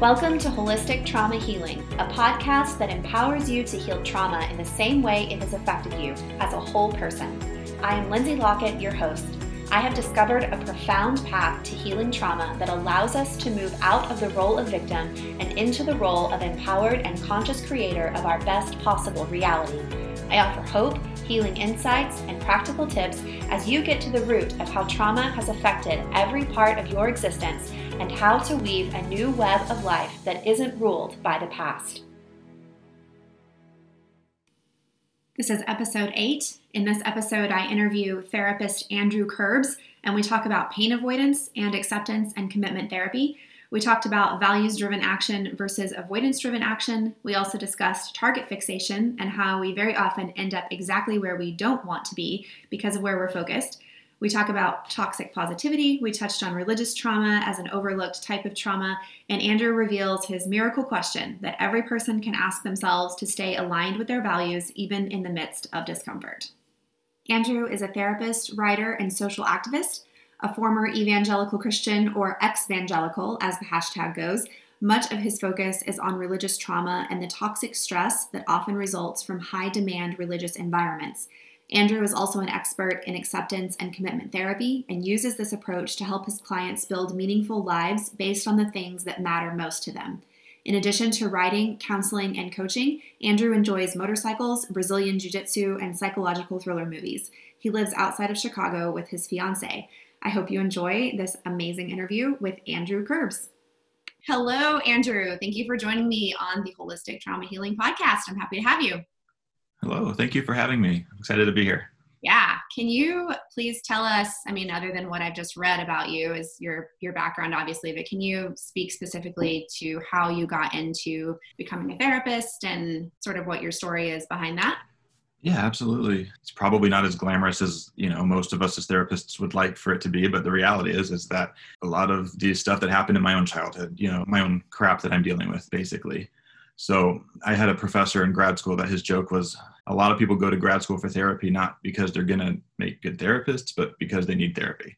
Welcome to Holistic Trauma Healing, a podcast that empowers you to heal trauma in the same way it has affected you as a whole person. I am Lindsay Lockett, your host. I have discovered a profound path to healing trauma that allows us to move out of the role of victim and into the role of empowered and conscious creator of our best possible reality. I offer hope, healing insights, and practical tips as you get to the root of how trauma has affected every part of your existence and how to weave a new web of life that isn't ruled by the past. This is episode eight. In this episode, I interview therapist Andrew Curbs, and we talk about pain avoidance and acceptance and commitment therapy. We talked about values driven action versus avoidance driven action. We also discussed target fixation and how we very often end up exactly where we don't want to be because of where we're focused. We talk about toxic positivity. We touched on religious trauma as an overlooked type of trauma. And Andrew reveals his miracle question that every person can ask themselves to stay aligned with their values, even in the midst of discomfort. Andrew is a therapist, writer, and social activist, a former evangelical Christian or evangelical, as the hashtag goes. Much of his focus is on religious trauma and the toxic stress that often results from high demand religious environments. Andrew is also an expert in acceptance and commitment therapy and uses this approach to help his clients build meaningful lives based on the things that matter most to them. In addition to writing, counseling, and coaching, Andrew enjoys motorcycles, Brazilian Jiu Jitsu, and psychological thriller movies. He lives outside of Chicago with his fiance. I hope you enjoy this amazing interview with Andrew Curbs. Hello, Andrew. Thank you for joining me on the Holistic Trauma Healing Podcast. I'm happy to have you. Hello, thank you for having me. I'm excited to be here. Yeah, can you please tell us? I mean, other than what I've just read about you, is your your background, obviously, but can you speak specifically to how you got into becoming a therapist and sort of what your story is behind that? Yeah, absolutely. It's probably not as glamorous as you know most of us as therapists would like for it to be, but the reality is is that a lot of the stuff that happened in my own childhood, you know, my own crap that I'm dealing with, basically, so I had a professor in grad school that his joke was a lot of people go to grad school for therapy not because they're going to make good therapists, but because they need therapy.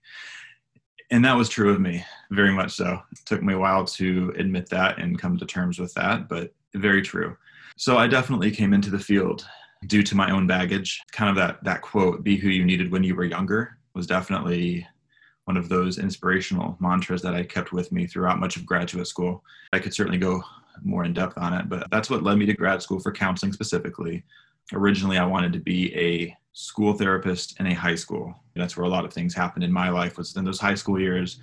And that was true of me, very much so. It took me a while to admit that and come to terms with that, but very true. So I definitely came into the field due to my own baggage. Kind of that that quote, be who you needed when you were younger, was definitely one of those inspirational mantras that I kept with me throughout much of graduate school. I could certainly go more in depth on it. But that's what led me to grad school for counseling specifically. Originally, I wanted to be a school therapist in a high school. That's where a lot of things happened in my life. Was in those high school years.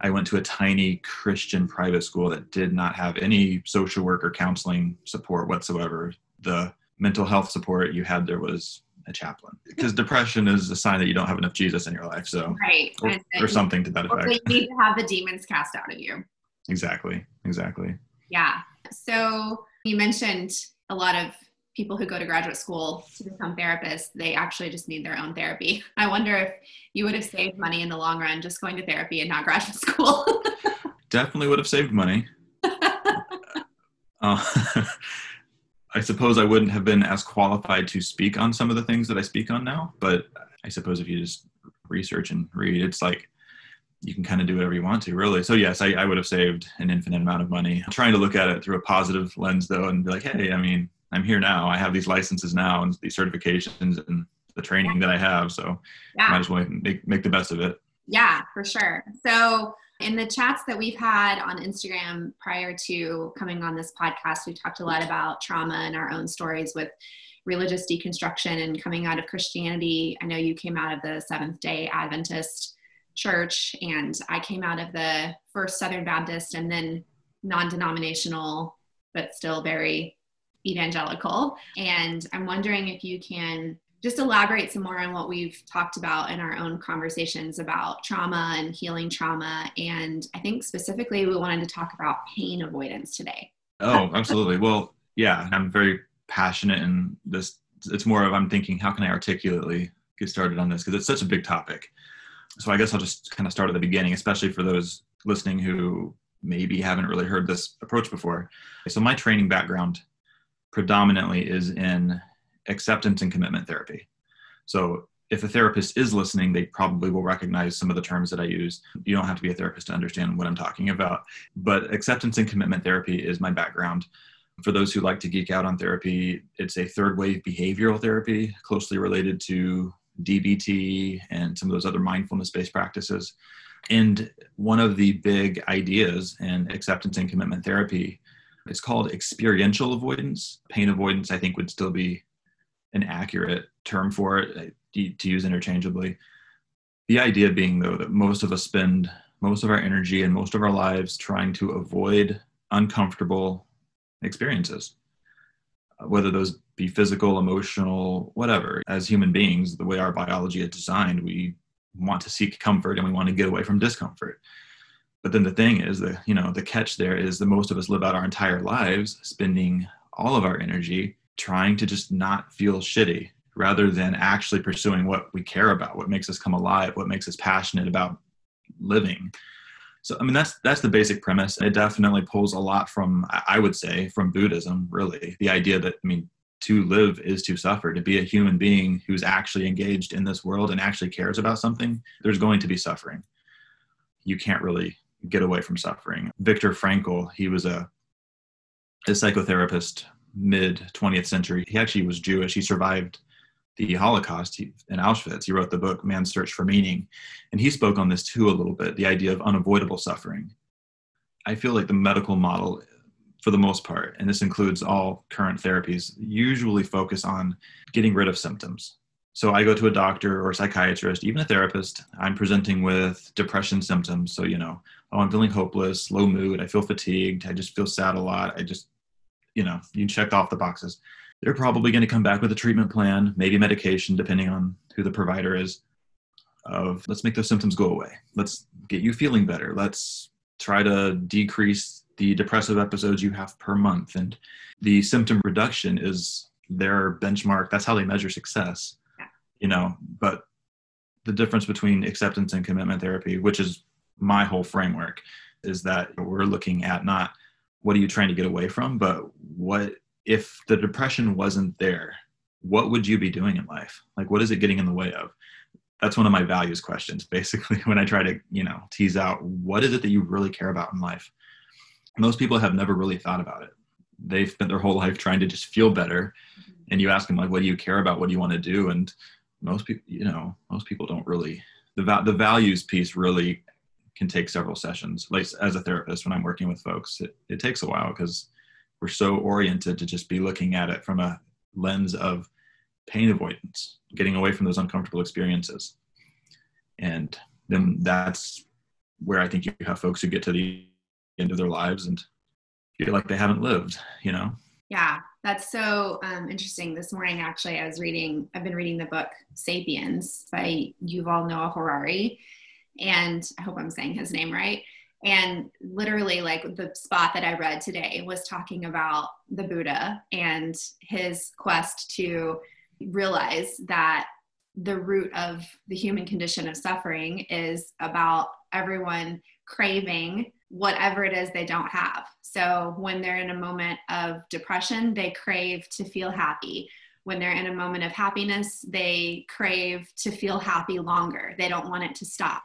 I went to a tiny Christian private school that did not have any social work or counseling support whatsoever. The mental health support you had there was a chaplain because depression is a sign that you don't have enough Jesus in your life. So, right, or, or something to that effect. You need to have the demons cast out of you. Exactly. Exactly. Yeah. So you mentioned a lot of people who go to graduate school to become therapists, they actually just need their own therapy. I wonder if you would have saved money in the long run just going to therapy and not graduate school. Definitely would have saved money. uh, I suppose I wouldn't have been as qualified to speak on some of the things that I speak on now, but I suppose if you just research and read, it's like you can kind of do whatever you want to, really. So yes, I, I would have saved an infinite amount of money. I'm trying to look at it through a positive lens, though, and be like, hey, I mean, I'm here now. I have these licenses now and these certifications and the training that I have. So yeah. might as well make make the best of it. Yeah, for sure. So in the chats that we've had on Instagram prior to coming on this podcast, we talked a lot about trauma and our own stories with religious deconstruction and coming out of Christianity. I know you came out of the Seventh day Adventist church and I came out of the first Southern Baptist and then non denominational, but still very evangelical. And I'm wondering if you can just elaborate some more on what we've talked about in our own conversations about trauma and healing trauma. And I think specifically we wanted to talk about pain avoidance today. Oh, absolutely. well, yeah, I'm very passionate in this. It's more of I'm thinking, how can I articulately get started on this? Because it's such a big topic so I guess I'll just kind of start at the beginning, especially for those listening who maybe haven't really heard this approach before. So my training background predominantly is in acceptance and commitment therapy. So if a therapist is listening, they probably will recognize some of the terms that I use. You don't have to be a therapist to understand what I'm talking about. But acceptance and commitment therapy is my background. For those who like to geek out on therapy, it's a third wave behavioral therapy closely related to DBT and some of those other mindfulness based practices. And one of the big ideas in acceptance and commitment therapy is called experiential avoidance. Pain avoidance, I think, would still be an accurate term for it uh, to use interchangeably. The idea being, though, that most of us spend most of our energy and most of our lives trying to avoid uncomfortable experiences, uh, whether those be physical, emotional, whatever. As human beings, the way our biology is designed, we want to seek comfort and we want to get away from discomfort. But then the thing is that, you know, the catch there is that most of us live out our entire lives spending all of our energy trying to just not feel shitty rather than actually pursuing what we care about, what makes us come alive, what makes us passionate about living. So I mean that's that's the basic premise. It definitely pulls a lot from I would say from Buddhism, really. The idea that I mean to live is to suffer. To be a human being who's actually engaged in this world and actually cares about something, there's going to be suffering. You can't really get away from suffering. Viktor Frankl, he was a, a psychotherapist mid 20th century. He actually was Jewish. He survived the Holocaust in Auschwitz. He wrote the book Man's Search for Meaning. And he spoke on this too a little bit the idea of unavoidable suffering. I feel like the medical model for the most part, and this includes all current therapies, usually focus on getting rid of symptoms. So I go to a doctor or a psychiatrist, even a therapist. I'm presenting with depression symptoms. So, you know, oh, I'm feeling hopeless, low mood, I feel fatigued, I just feel sad a lot. I just, you know, you check off the boxes. They're probably going to come back with a treatment plan, maybe medication, depending on who the provider is. Of let's make those symptoms go away. Let's get you feeling better. Let's try to decrease the depressive episodes you have per month. And the symptom reduction is their benchmark. That's how they measure success, you know. But the difference between acceptance and commitment therapy, which is my whole framework, is that we're looking at not what are you trying to get away from, but what if the depression wasn't there, what would you be doing in life? Like, what is it getting in the way of? That's one of my values questions, basically, when I try to, you know, tease out what is it that you really care about in life? most people have never really thought about it. They've spent their whole life trying to just feel better. And you ask them like, what do you care about? What do you want to do? And most people, you know, most people don't really, the, va- the values piece really can take several sessions. Like as a therapist, when I'm working with folks, it, it takes a while because we're so oriented to just be looking at it from a lens of pain avoidance, getting away from those uncomfortable experiences. And then that's where I think you have folks who get to the end of their lives and feel like they haven't lived, you know? Yeah, that's so um, interesting. This morning, actually, I was reading, I've been reading the book Sapiens by Yuval Noah Harari. And I hope I'm saying his name right. And literally, like the spot that I read today was talking about the Buddha and his quest to realize that the root of the human condition of suffering is about everyone craving whatever it is they don't have. So when they're in a moment of depression, they crave to feel happy. When they're in a moment of happiness, they crave to feel happy longer. They don't want it to stop.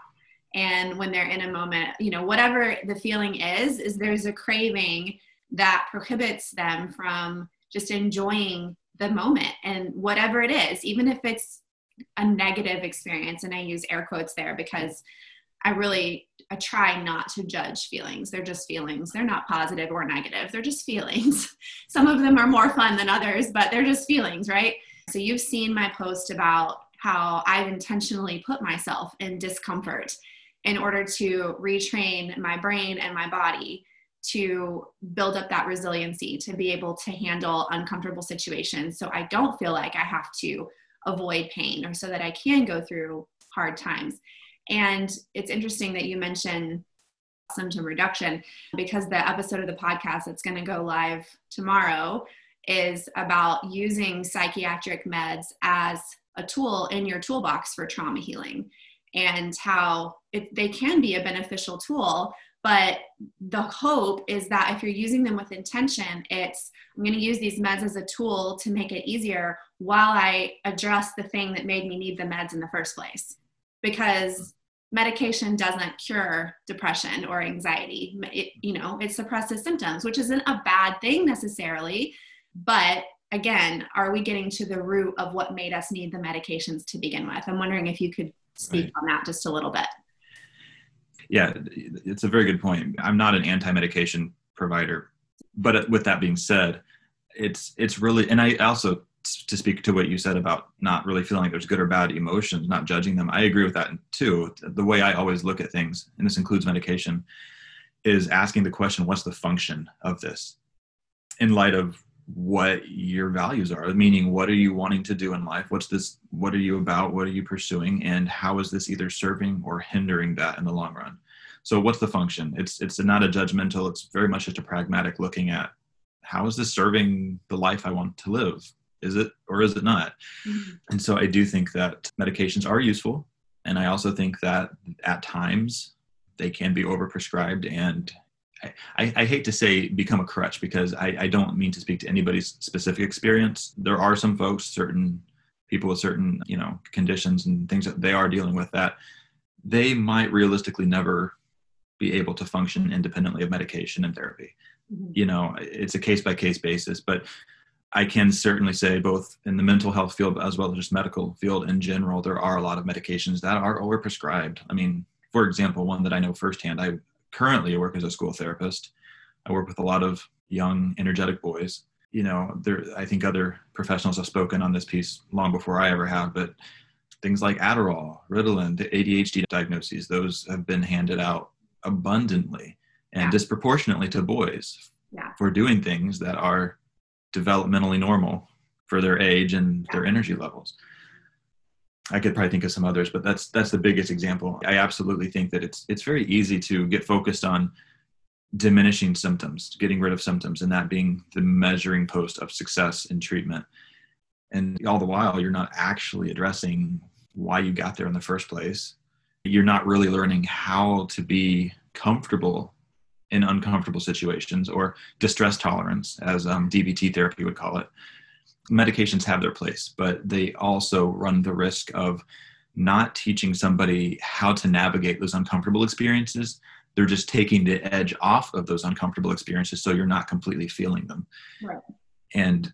And when they're in a moment, you know, whatever the feeling is, is there's a craving that prohibits them from just enjoying the moment and whatever it is, even if it's a negative experience. And I use air quotes there because I really I try not to judge feelings. They're just feelings. They're not positive or negative. They're just feelings. Some of them are more fun than others, but they're just feelings, right? So you've seen my post about how I've intentionally put myself in discomfort in order to retrain my brain and my body to build up that resiliency to be able to handle uncomfortable situations so I don't feel like I have to avoid pain or so that I can go through hard times. And it's interesting that you mentioned symptom reduction because the episode of the podcast that's going to go live tomorrow is about using psychiatric meds as a tool in your toolbox for trauma healing and how it, they can be a beneficial tool But the hope is that if you're using them with intention, it's I'm going to use these meds as a tool to make it easier while I address the thing that made me need the meds in the first place. Because medication doesn't cure depression or anxiety. It, you know, it suppresses symptoms, which isn't a bad thing necessarily. But again, are we getting to the root of what made us need the medications to begin with? I'm wondering if you could speak right. on that just a little bit. Yeah, it's a very good point. I'm not an anti-medication provider, but with that being said, it's it's really, and I also to speak to what you said about not really feeling like there's good or bad emotions, not judging them. I agree with that too. The way I always look at things, and this includes medication, is asking the question, what's the function of this? In light of what your values are, meaning what are you wanting to do in life? What's this, what are you about? What are you pursuing? And how is this either serving or hindering that in the long run? So what's the function? It's it's not a judgmental, it's very much just a pragmatic looking at how is this serving the life I want to live? is it or is it not mm-hmm. and so i do think that medications are useful and i also think that at times they can be overprescribed and I, I, hate to say become a crutch because I, I don't mean to speak to anybody's specific experience there are some folks certain people with certain you know conditions and things that they are dealing with that they might realistically never be able to function independently of medication and therapy mm-hmm. you know it's a case by case basis but I can certainly say, both in the mental health field as well as just medical field in general, there are a lot of medications that are overprescribed. I mean, for example, one that I know firsthand, I currently I work as a school therapist. I work with a lot of young, energetic boys. You know, there, I think other professionals have spoken on this piece long before I ever have, but things like Adderall, Ritalin, the ADHD diagnoses, those have been handed out abundantly and yeah. disproportionately to boys yeah. for doing things that are developmentally normal for their age and their energy levels. I could probably think of some others, but that's that's the biggest example. I absolutely think that it's it's very easy to get focused on diminishing symptoms, getting rid of symptoms, and that being the measuring post of success in treatment. And all the while, you're not actually addressing why you got there in the first place. You're not really learning how to be comfortable in uncomfortable situations or distress tolerance, as um, DBT therapy would call it. Medications have their place, but they also run the risk of not teaching somebody how to navigate those uncomfortable experiences. They're just taking the edge off of those uncomfortable experiences so you're not completely feeling them. Right. And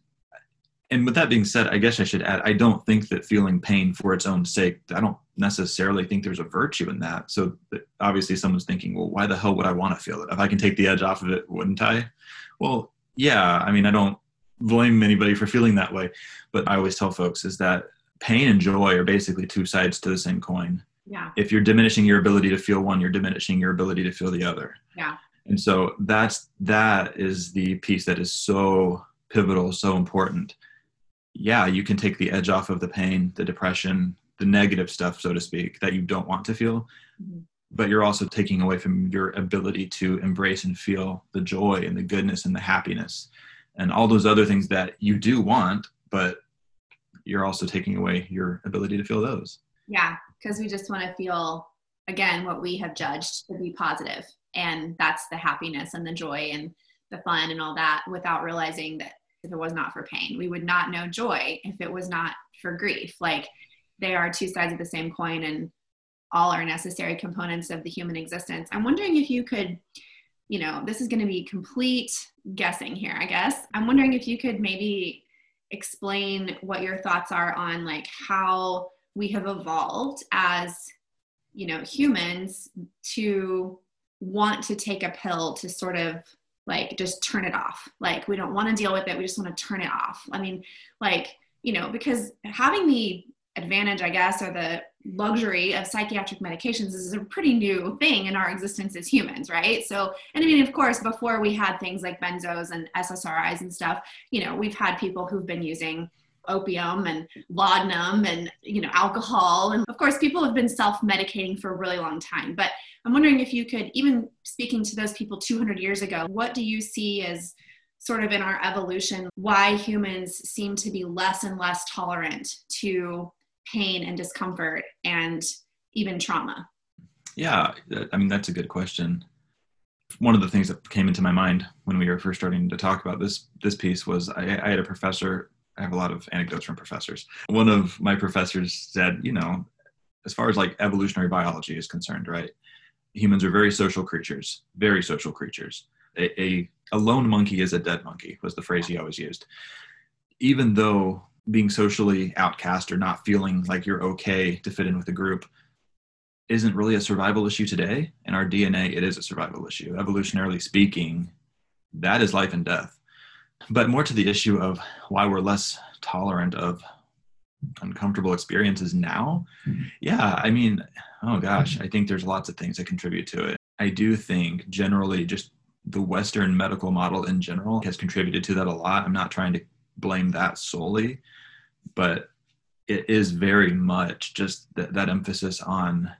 and with that being said, I guess I should add, I don't think that feeling pain for its own sake, I don't necessarily think there's a virtue in that. So obviously someone's thinking, well, why the hell would I want to feel it? If I can take the edge off of it, wouldn't I? Well, yeah, I mean, I don't blame anybody for feeling that way, but I always tell folks is that pain and joy are basically two sides to the same coin. Yeah. If you're diminishing your ability to feel one, you're diminishing your ability to feel the other. Yeah. And so that's that is the piece that is so pivotal, so important yeah, you can take the edge off of the pain, the depression, the negative stuff, so to speak, that you don't want to feel. Mm-hmm. But you're also taking away from your ability to embrace and feel the joy and the goodness and the happiness and all those other things that you do want, but you're also taking away your ability to feel those. Yeah, because we just want to feel, again, what we have judged to be positive, And that's the happiness and the joy and the fun and all that without realizing that if it was not for pain. We would not know joy if it was not for grief. Like they are two sides of the same coin and all are necessary components of the human existence. I'm wondering if you could, you know, this is going to be complete guessing here, I guess. I'm wondering if you could maybe explain what your thoughts are on like how we have evolved as, you know, humans to want to take a pill to sort of like just turn it off like we don't want to deal with it we just want to turn it off i mean like you know because having the advantage i guess or the luxury of psychiatric medications is a pretty new thing in our existence as humans right? So and i mean of course before we had things like benzos and ssris and stuff you know we've had people who've been using opium and laudanum and you know alcohol. And of course people have been self-medicating for a really long time. But i'm wondering if you could even speaking to those people 200 years ago what do you see as sort of in our evolution why humans seem to be less and less tolerant to pain and discomfort and even trauma yeah i mean that's a good question one of the things that came into my mind when we were first starting to talk about this this piece was I, I had a professor. I have a lot of anecdotes from professors. One of my professors said, you know, as far as like evolutionary biology is concerned, right? Humans are very social creatures, very social creatures. A, a, a lone monkey is a dead monkey was the phrase he always used. Even though being socially outcast or not feeling like you're okay to fit in with a group isn't really a survival issue today. In our DNA, it is a survival issue. Evolutionarily speaking, that is life and death. But more to the issue of why we're less tolerant of uncomfortable experiences now. Mm-hmm. Yeah, I mean, oh gosh, I think there's lots of things that contribute to it. I do think generally just the Western medical model in general has contributed to that a lot. I'm not trying to blame that solely, but it is very much just th- that emphasis on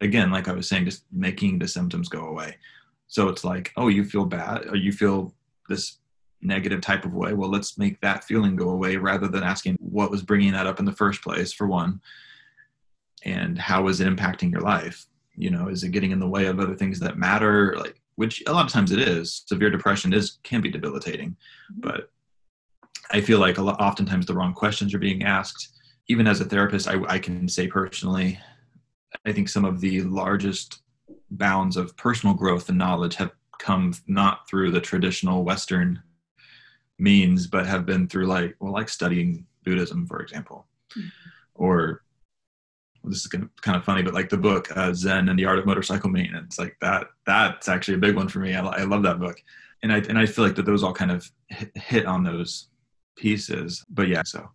again, like I was saying, just making the symptoms go away. So it's like, oh, you feel bad or you feel this negative type of way. Well, let's make that feeling go away rather than asking what was bringing that up in the first place, for one, and how is it impacting your life? You know, is it getting in the way of other things that matter? Like, which a lot of times it is. Severe depression is can be debilitating, but I feel like a lot, oftentimes the wrong questions are being asked. Even as a therapist, I, I can say personally, I think some of the largest bounds of personal growth and knowledge have come not through the traditional Western means, but have been through like, well, like studying Buddhism, for example, mm-hmm. or well, this is kind of funny, but like the book uh, Zen and the Art of Motorcycle Maintenance, like that. That's actually a big one for me. I, I love that book, and I and I feel like that those all kind of hit on those pieces. But yeah, so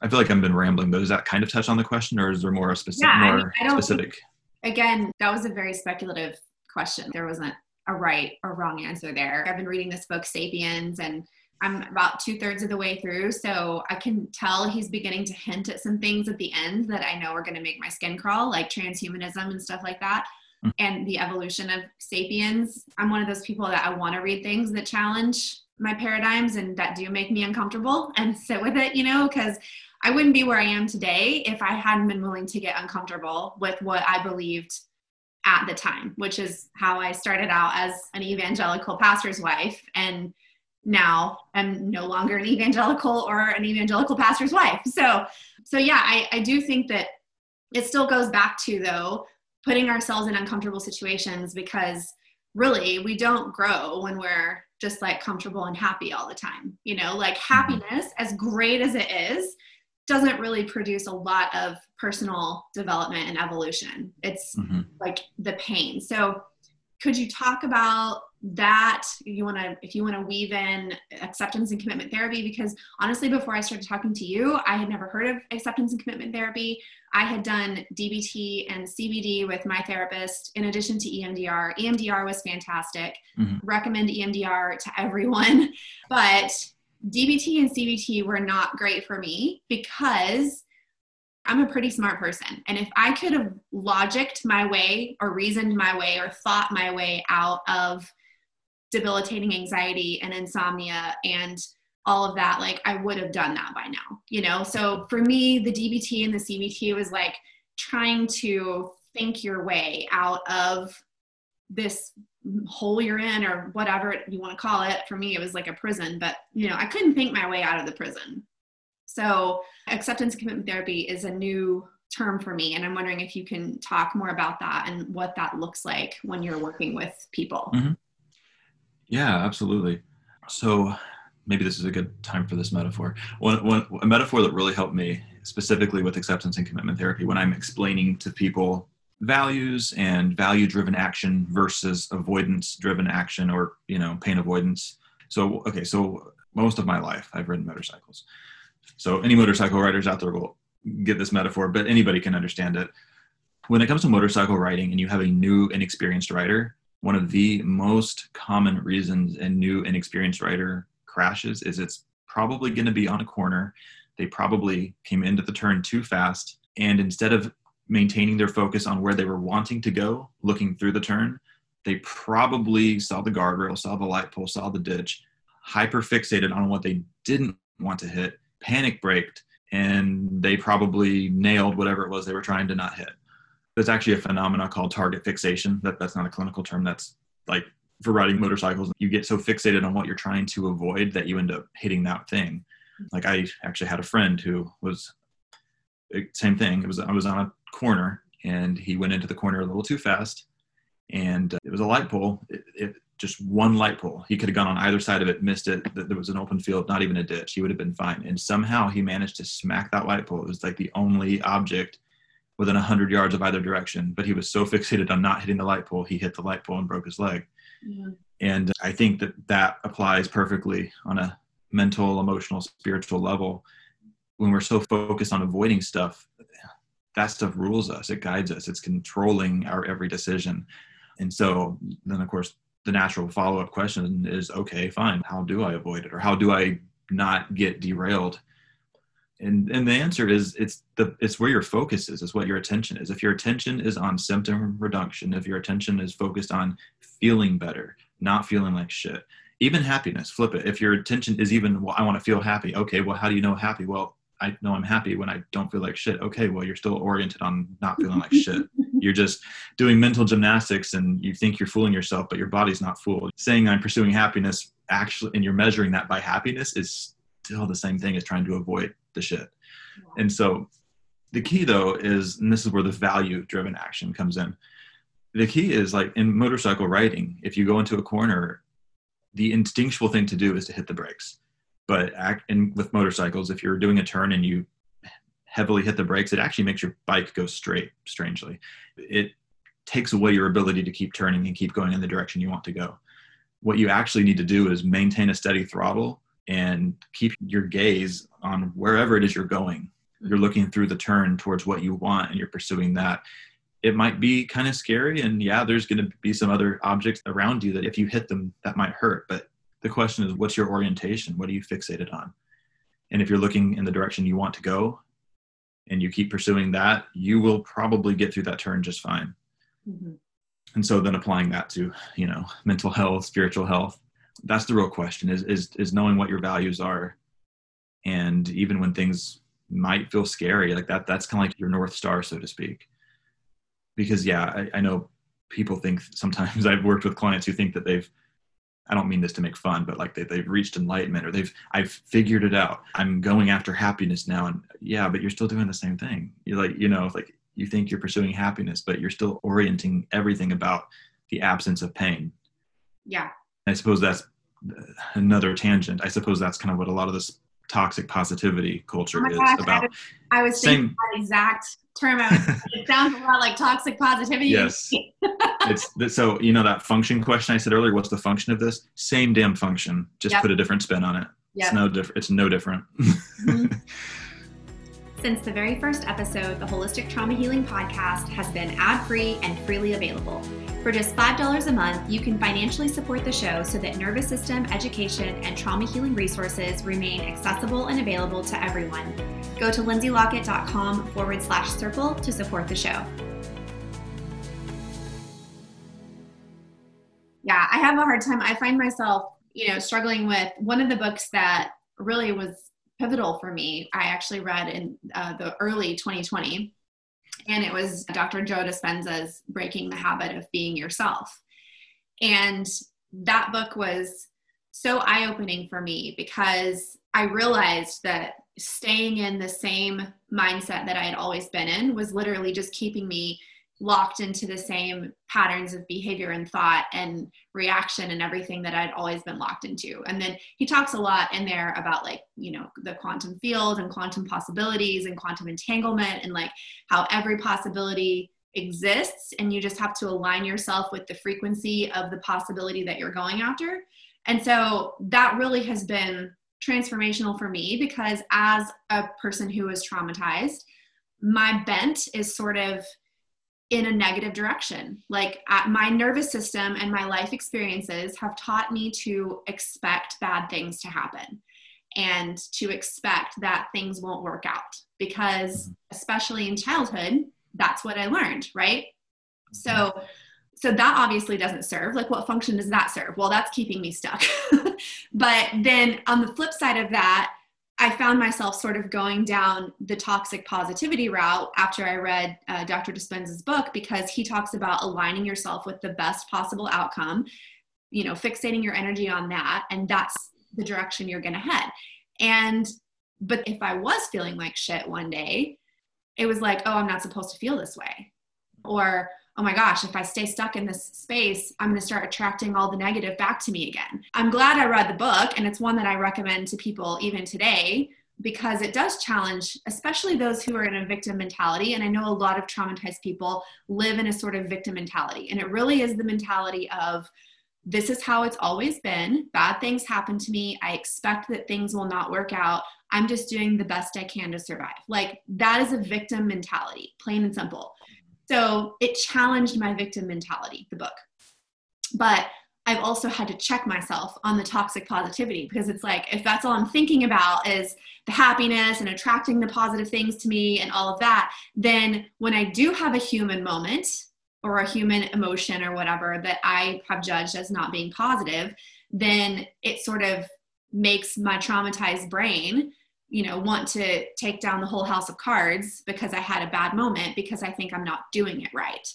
I feel like I've been rambling, but does that kind of touch on the question, or is there more specific? Yeah, more I, I specific? Think, again, that was a very speculative question. There wasn't a right or wrong answer there. I've been reading this book, *Sapiens*, and I'm about two thirds of the way through, so I can tell he's beginning to hint at some things at the end that I know are going to make my skin crawl, like transhumanism and stuff like that. Mm. And the evolution of sapiens. I'm one of those people that I want to read things that challenge my paradigms and that do make me uncomfortable and sit with it, you know, because I wouldn't be where I am today if I hadn't been willing to get uncomfortable with what I believed at the time, which is how I started out as an evangelical pastor's wife. And now I'm no longer an evangelical or an evangelical pastor's wife. So, so yeah, I, I do think that it still goes back to though, putting ourselves in uncomfortable situations because really we don't grow when we're just like comfortable and happy all the time. You know, like mm-hmm. happiness, as great as it is, doesn't really produce a lot of personal development and evolution. It's mm-hmm. like the pain. So, could you talk about that you want to if you want to weave in acceptance and commitment therapy because honestly before i started talking to you i had never heard of acceptance and commitment therapy i had done dbt and cbt with my therapist in addition to emdr emdr was fantastic mm-hmm. recommend emdr to everyone but DBT and CBT were not great for me because I'm a pretty smart person. And if I could have logicked my way or reasoned my way or thought my way out of debilitating anxiety and insomnia and all of that, like I would have done that by now, you know? So for me, the DBT and the CBT was like trying to think your way out of this hole you're in or whatever you want to call it for me it was like a prison but you know i couldn't think my way out of the prison so acceptance commitment therapy is a new term for me and i'm wondering if you can talk more about that and what that looks like when you're working with people mm-hmm. yeah absolutely so maybe this is a good time for this metaphor. One, one, a metaphor that really helped me specifically with acceptance and commitment therapy when i'm explaining to people values and value driven action versus avoidance driven action or you know pain avoidance. So okay so most of my life i've ridden motorcycles. So any motorcycle riders out there will get this metaphor but anybody can understand it. When it comes to motorcycle riding and you have a new inexperienced rider one of the most common reasons a new inexperienced rider crashes is it's probably going to be on a corner they probably came into the turn too fast and instead of maintaining their focus on where they were wanting to go, looking through the turn, they probably saw the guardrail, saw the light pole, saw the ditch, hyper fixated on what they didn't want to hit, panic braked, and they probably nailed whatever it was they were trying to not hit. There's actually a phenomenon called target fixation. That that's not a clinical term. That's like for riding motorcycles, you get so fixated on what you're trying to avoid that you end up hitting that thing. Like I actually had a friend who was eh, same thing. It was I was on a corner and he went into the corner a little too fast, and uh, it was a light pole. It, it, just one light pole. He could have gone on either side of it, missed it. There was an open field, not even a ditch. He would have been fine. And somehow he managed to smack that light pole. It was like the only object within 100 yards of either direction. But he was so fixated on not hitting the light pole, he hit the light pole and broke his leg. And I think that that applies perfectly on a mental, emotional, spiritual level. When we're so focused on avoiding stuff, that stuff rules us, it guides us, it's controlling our every decision. And so then, of course, the natural follow up question is okay, fine, how do I avoid it? Or how do I not get derailed? And, and the answer is it's the it's where your focus is is what your attention is if your attention is on symptom reduction if your attention is focused on feeling better not feeling like shit even happiness flip it if your attention is even well i want to feel happy okay well how do you know happy well I know I'm happy when I don't feel like shit. Okay, well, you're still oriented on not feeling like shit. You're just doing mental gymnastics and you think you're fooling yourself, but your body's not fooled. Saying I'm pursuing happiness actually, and you're measuring that by happiness is still the same thing as trying to avoid the shit. And so the key though is, and this is where the value driven action comes in. The key is like in motorcycle riding, if you go into a corner, the instinctual thing to do is to hit the brakes but act, and with motorcycles, if you're doing a turn and you heavily hit the brakes, it actually makes your bike go straight. Strangely, it takes away your ability to keep turning and keep going in the direction you want to go. What you actually need to do is maintain a steady throttle and keep your gaze on wherever it is you're going. You're looking through the turn towards what you want and you're pursuing that. It might be kind of scary, and yeah, there's going to be some other objects around you that if you hit them, that might hurt. But the question is what's your orientation what are you fixated on and if you're looking in the direction you want to go and you keep pursuing that you will probably get through that turn just fine mm-hmm. and so then applying that to you know mental health spiritual health that's the real question is is is knowing what your values are and even when things might feel scary like that that's kind of like your north star so to speak because yeah I, I know people think sometimes i've worked with clients who think that they've I don't mean this to make fun, but like they, they've reached enlightenment or they've, I've figured it out. I'm going after happiness now. And yeah, but you're still doing the same thing. You're like, you know, like you think you're pursuing happiness, but you're still orienting everything about the absence of pain. Yeah. I suppose that's uh, another tangent. I suppose that's kind of what a lot of this toxic positivity culture oh is gosh, about. I was, I was thinking that exact term. it sounds a lot like toxic positivity. Yes. it's so you know that function question I said earlier. What's the function of this? Same damn function. Just yep. put a different spin on it. Yep. It's no different. It's no different. Mm-hmm. Since the very first episode, the Holistic Trauma Healing Podcast has been ad free and freely available. For just $5 a month, you can financially support the show so that nervous system education and trauma healing resources remain accessible and available to everyone. Go to lindsaylockett.com forward slash circle to support the show. Yeah, I have a hard time. I find myself, you know, struggling with one of the books that really was pivotal for me. I actually read in uh, the early 2020 and it was Dr. Joe Dispenza's Breaking the Habit of Being Yourself. And that book was so eye opening for me because I realized that staying in the same mindset that I had always been in was literally just keeping me locked into the same patterns of behavior and thought and reaction and everything that I'd always been locked into. And then he talks a lot in there about like, you know, the quantum field and quantum possibilities and quantum entanglement and like how every possibility exists and you just have to align yourself with the frequency of the possibility that you're going after. And so that really has been transformational for me because as a person who is traumatized, my bent is sort of in a negative direction. Like my nervous system and my life experiences have taught me to expect bad things to happen and to expect that things won't work out because especially in childhood that's what I learned, right? So so that obviously doesn't serve. Like what function does that serve? Well, that's keeping me stuck. but then on the flip side of that, I found myself sort of going down the toxic positivity route after I read uh, Dr. Dispenza's book because he talks about aligning yourself with the best possible outcome you know, fixating your energy on that, and that's the direction you're going to head. And, but if I was feeling like shit one day, it was like, oh, I'm not supposed to feel this way. Or, oh my gosh, if I stay stuck in this space, I'm going to start attracting all the negative back to me again. I'm glad I read the book, and it's one that I recommend to people even today because it does challenge, especially those who are in a victim mentality. And I know a lot of traumatized people live in a sort of victim mentality. And it really is the mentality of, this is how it's always been. Bad things happen to me. I expect that things will not work out. I'm just doing the best I can to survive. Like that is a victim mentality, plain and simple. So it challenged my victim mentality, the book. But I've also had to check myself on the toxic positivity because it's like if that's all I'm thinking about is the happiness and attracting the positive things to me and all of that, then when I do have a human moment or a human emotion or whatever that I have judged as not being positive, then it sort of makes my traumatized brain you know want to take down the whole house of cards because i had a bad moment because i think i'm not doing it right.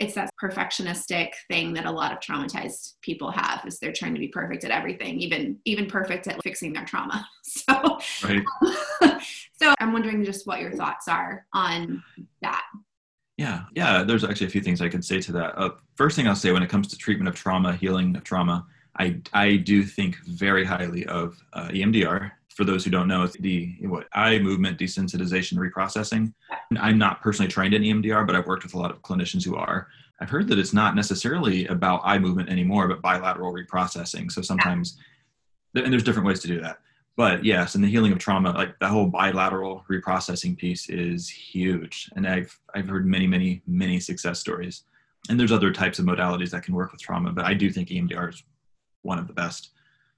It's that perfectionistic thing that a lot of traumatized people have is they're trying to be perfect at everything even even perfect at fixing their trauma. So right. so i'm wondering just what your thoughts are on that. Yeah yeah there's actually a few things i could say to that. Uh, first thing i'll say when it comes to treatment of trauma healing of trauma i i do think very highly of uh, emdr for those who don't know, it's the what eye movement desensitization reprocessing. I'm not personally trained in EMDR, but I've worked with a lot of clinicians who are. I've heard that it's not necessarily about eye movement anymore, but bilateral reprocessing. So sometimes, and there's different ways to do that. But yes, in the healing of trauma, like the whole bilateral reprocessing piece is huge, and I've I've heard many, many, many success stories. And there's other types of modalities that can work with trauma, but I do think EMDR is one of the best.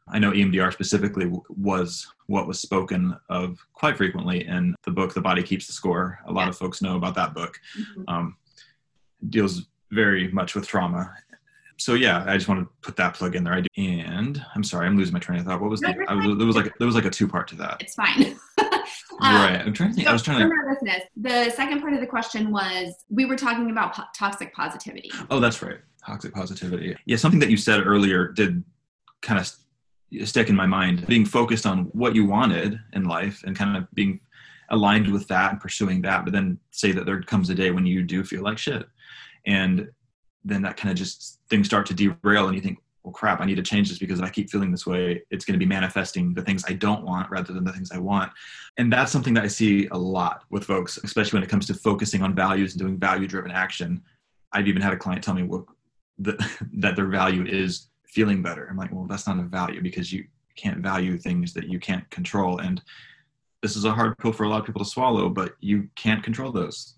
I know EMDR specifically was what was spoken of quite frequently in the book The Body Keeps the Score. A lot yeah. of folks know about that book. Mm-hmm. Um, deals very much with trauma. So yeah, I just want to put that plug in there. I do. And I'm sorry, I'm losing my train of thought. What was no, the? Was, there was like there was like a two part to that. It's fine. Um, right. I'm trying to think. So I was trying to. Business. The second part of the question was we were talking about po- toxic positivity. Oh, that's right. Toxic positivity. Yeah, something that you said earlier did kind of stick in my mind being focused on what you wanted in life and kind of being aligned with that and pursuing that but then say that there comes a day when you do feel like shit. And then that kind of just things start to derail and you think well crap i need to change this because if i keep feeling this way. It's going to be manifesting the things i don't want rather than the things i want. And that's something that i see a lot with folks especially when it comes to focusing on values and doing value driven action. I've even had a client tell me what that, that their value is feeling better. I'm like, well, that's not a value because you can't value things that you can't control. And this is a hard pill for a lot of people to swallow, but you can't control those.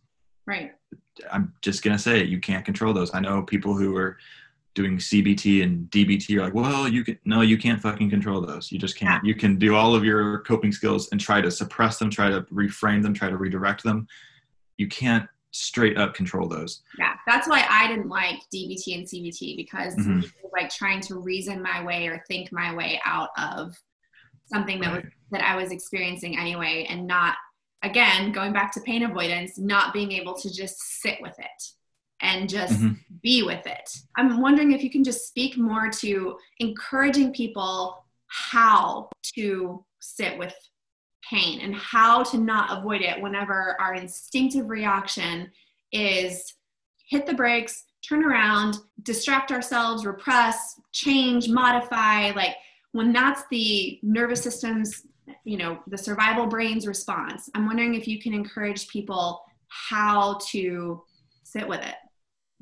Right. I'm just gonna say it. You can't control those. I know people who are doing CBT and DBT are like, well, you can no, you can't fucking control those. You just can't. You can do all of your coping skills and try to suppress them, try to reframe them, try to redirect them. You can't straight up control those. Yeah, that's why I didn't like DBT and CBT because mm-hmm. like trying to reason my way or think my way out of something that right. was that I was experiencing anyway, and not again going back to pain avoidance, not being able to just sit with it and just mm-hmm. be with it. I'm wondering if you can just speak more to encouraging people how to sit with pain and how to not avoid it whenever our instinctive reaction is hit the brakes, turn around, distract ourselves, repress, change, modify. Like when that's the nervous system's, you know, the survival brain's response, I'm wondering if you can encourage people how to sit with it.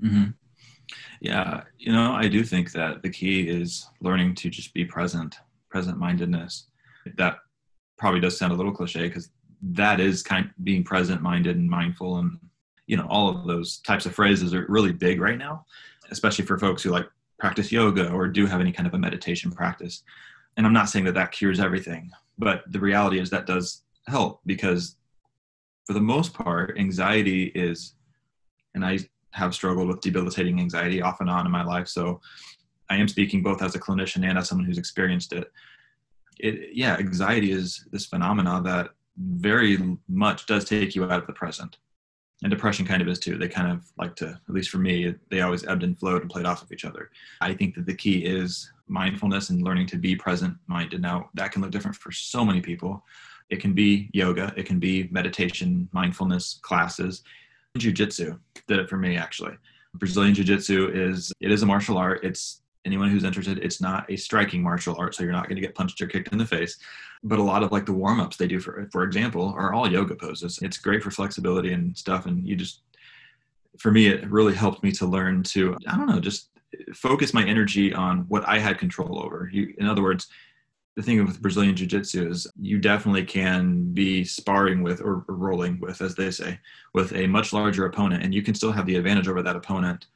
Mm-hmm. Yeah, you know, I do think that the key is learning to just be present, present mindedness. That probably does sound a little cliche because that is kind of being present minded and mindful and you know all of those types of phrases are really big right now especially for folks who like practice yoga or do have any kind of a meditation practice. And i'm not saying that that cures everything but the reality is that does help because for the most part anxiety is and i have struggled with debilitating anxiety off and on in my life so i am speaking both as a clinician and as someone who's experienced it it yeah anxiety is this phenomena that very much does take you out of the present and depression kind of is too. They kind of like to, at least for me, they always ebbed and flowed and played off of each other. I think that the key is mindfulness and learning to be present minded. Now, that can look different for so many people. It can be yoga, it can be meditation, mindfulness classes. Jiu-jitsu did it for me actually. Brazilian jiu-jitsu is it is a martial art. It's anyone who's interested, it's not a striking martial art, so you're not going to get punched or kicked in the face. But a lot of like the warm-ups they do for for example are all yoga poses. It's great for flexibility and stuff and you just for me it really helped me to learn to I don't know, just focus my energy on what I had control over. You, in other words, the thing with Brazilian Jiu Jitsu is you definitely can be sparring with or, or rolling with, as they say, with a much larger opponent, and you can still have the advantage over that opponent.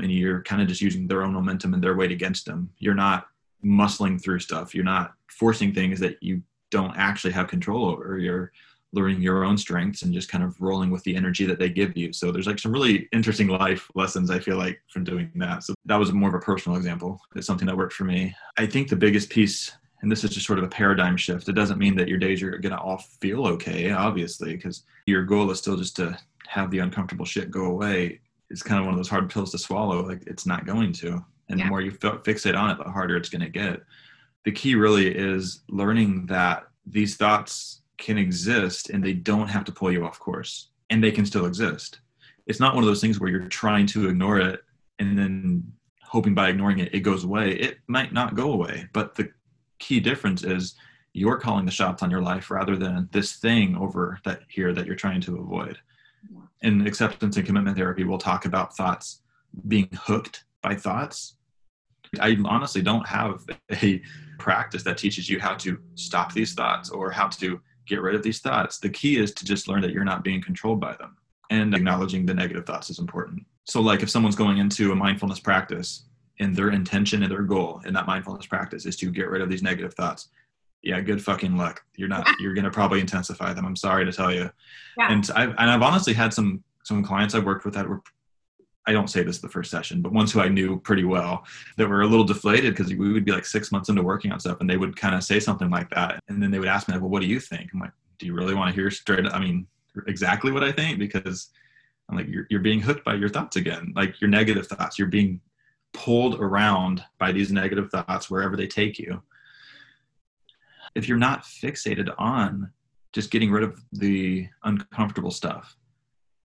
And you're kind of just using their own momentum and their weight against them. You're not muscling through stuff. You're not forcing things that you don't actually have control over. You're learning your own strengths and just kind of rolling with the energy that they give you. So there's like some really interesting life lessons I feel like from doing that. So that was more of a personal example. It's something that worked for me. I think the biggest piece and this is just sort of a paradigm shift. It doesn't mean that your days are going to all feel okay, obviously, because your goal is still just to have the uncomfortable shit go away. It's kind of one of those hard pills to swallow. Like it's not going to. And yeah. the more you fixate on it, the harder it's going to get. The key really is learning that these thoughts can exist and they don't have to pull you off course and they can still exist. It's not one of those things where you're trying to ignore it and then hoping by ignoring it, it goes away. It might not go away, but the key difference is you're calling the shots on your life rather than this thing over that here that you're trying to avoid. In acceptance and commitment therapy, we'll talk about thoughts being hooked by thoughts. I honestly don't have a practice that teaches you how to stop these thoughts or how to get rid of these thoughts. The key is to just learn that you're not being controlled by them. And acknowledging the negative thoughts is important. So, like if someone's going into a mindfulness practice and their intention and their goal in that mindfulness practice is to get rid of these negative thoughts yeah good fucking luck. You're not you're going to probably intensify them i'm sorry to tell you. Yeah. and i've and i've honestly had some some clients i've worked with that were i don't say this the first session but ones who i knew pretty well that were a little deflated because we would be like six months into working on stuff and they would kind of say something like that and then they would ask me like well what do you think? I'm like do you really want to hear straight i mean exactly what i think? Because i'm like you're, you're being hooked by your thoughts again like your negative thoughts. You're being pulled around by these negative thoughts wherever they take you. If you're not fixated on just getting rid of the uncomfortable stuff,